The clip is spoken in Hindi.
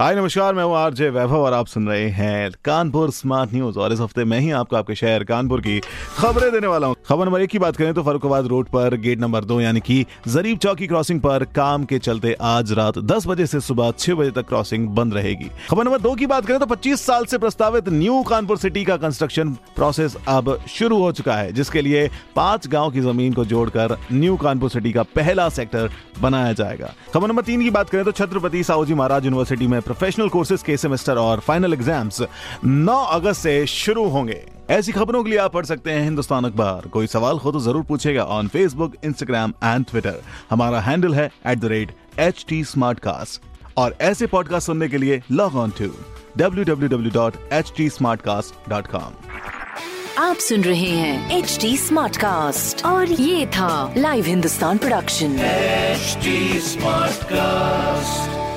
हाय, नमस्कार, मैं हूँ आरजे वैभव और आप सुन रहे हैं कानपुर स्मार्ट न्यूज़ और इस हफ़्ते मैं ही आपको आपके शहर कानपुर की खबरें देने वाला हूँ। खबर नंबर एक की बात करें तो फरुखाबाद रोड पर गेट नंबर दो, यानी कि जरीब चौकी क्रॉसिंग पर काम के चलते आज रात 10 बजे से सुबह 6 बजे तक क्रॉसिंग बंद रहेगी। खबर नंबर दो की बात करें तो 25 साल से प्रस्तावित न्यू कानपुर सिटी का कंस्ट्रक्शन प्रोसेस अब शुरू हो चुका है, जिसके लिए पाँच गाँव की ज़मीन को जोड़कर न्यू कानपुर सिटी का पहला सेक्टर बनाया जाएगा। खबर नंबर तीन की बात करें तो छत्रपति साहूजी महाराज यूनिवर्सिटी में प्रोफेशनल कोर्सेज के सेमेस्टर और फाइनल एग्ज़ाम्स 9 अगस्त से शुरू होंगे। ऐसी खबरों के लिए आप पढ़ सकते हैं हिंदुस्तान अखबार। कोई सवाल हो तो ज़रूर पूछेगा on Facebook Instagram and Twitter हमारा हैंडल है at the rate H T और ऐसे पॉडकास्ट सुनने के लिए लॉग ऑन टू www.htsmartcast.com आप सुन रहे हैं एच डी स्मार्ट कास्ट और ये था live Hindustan production HD Smartcast.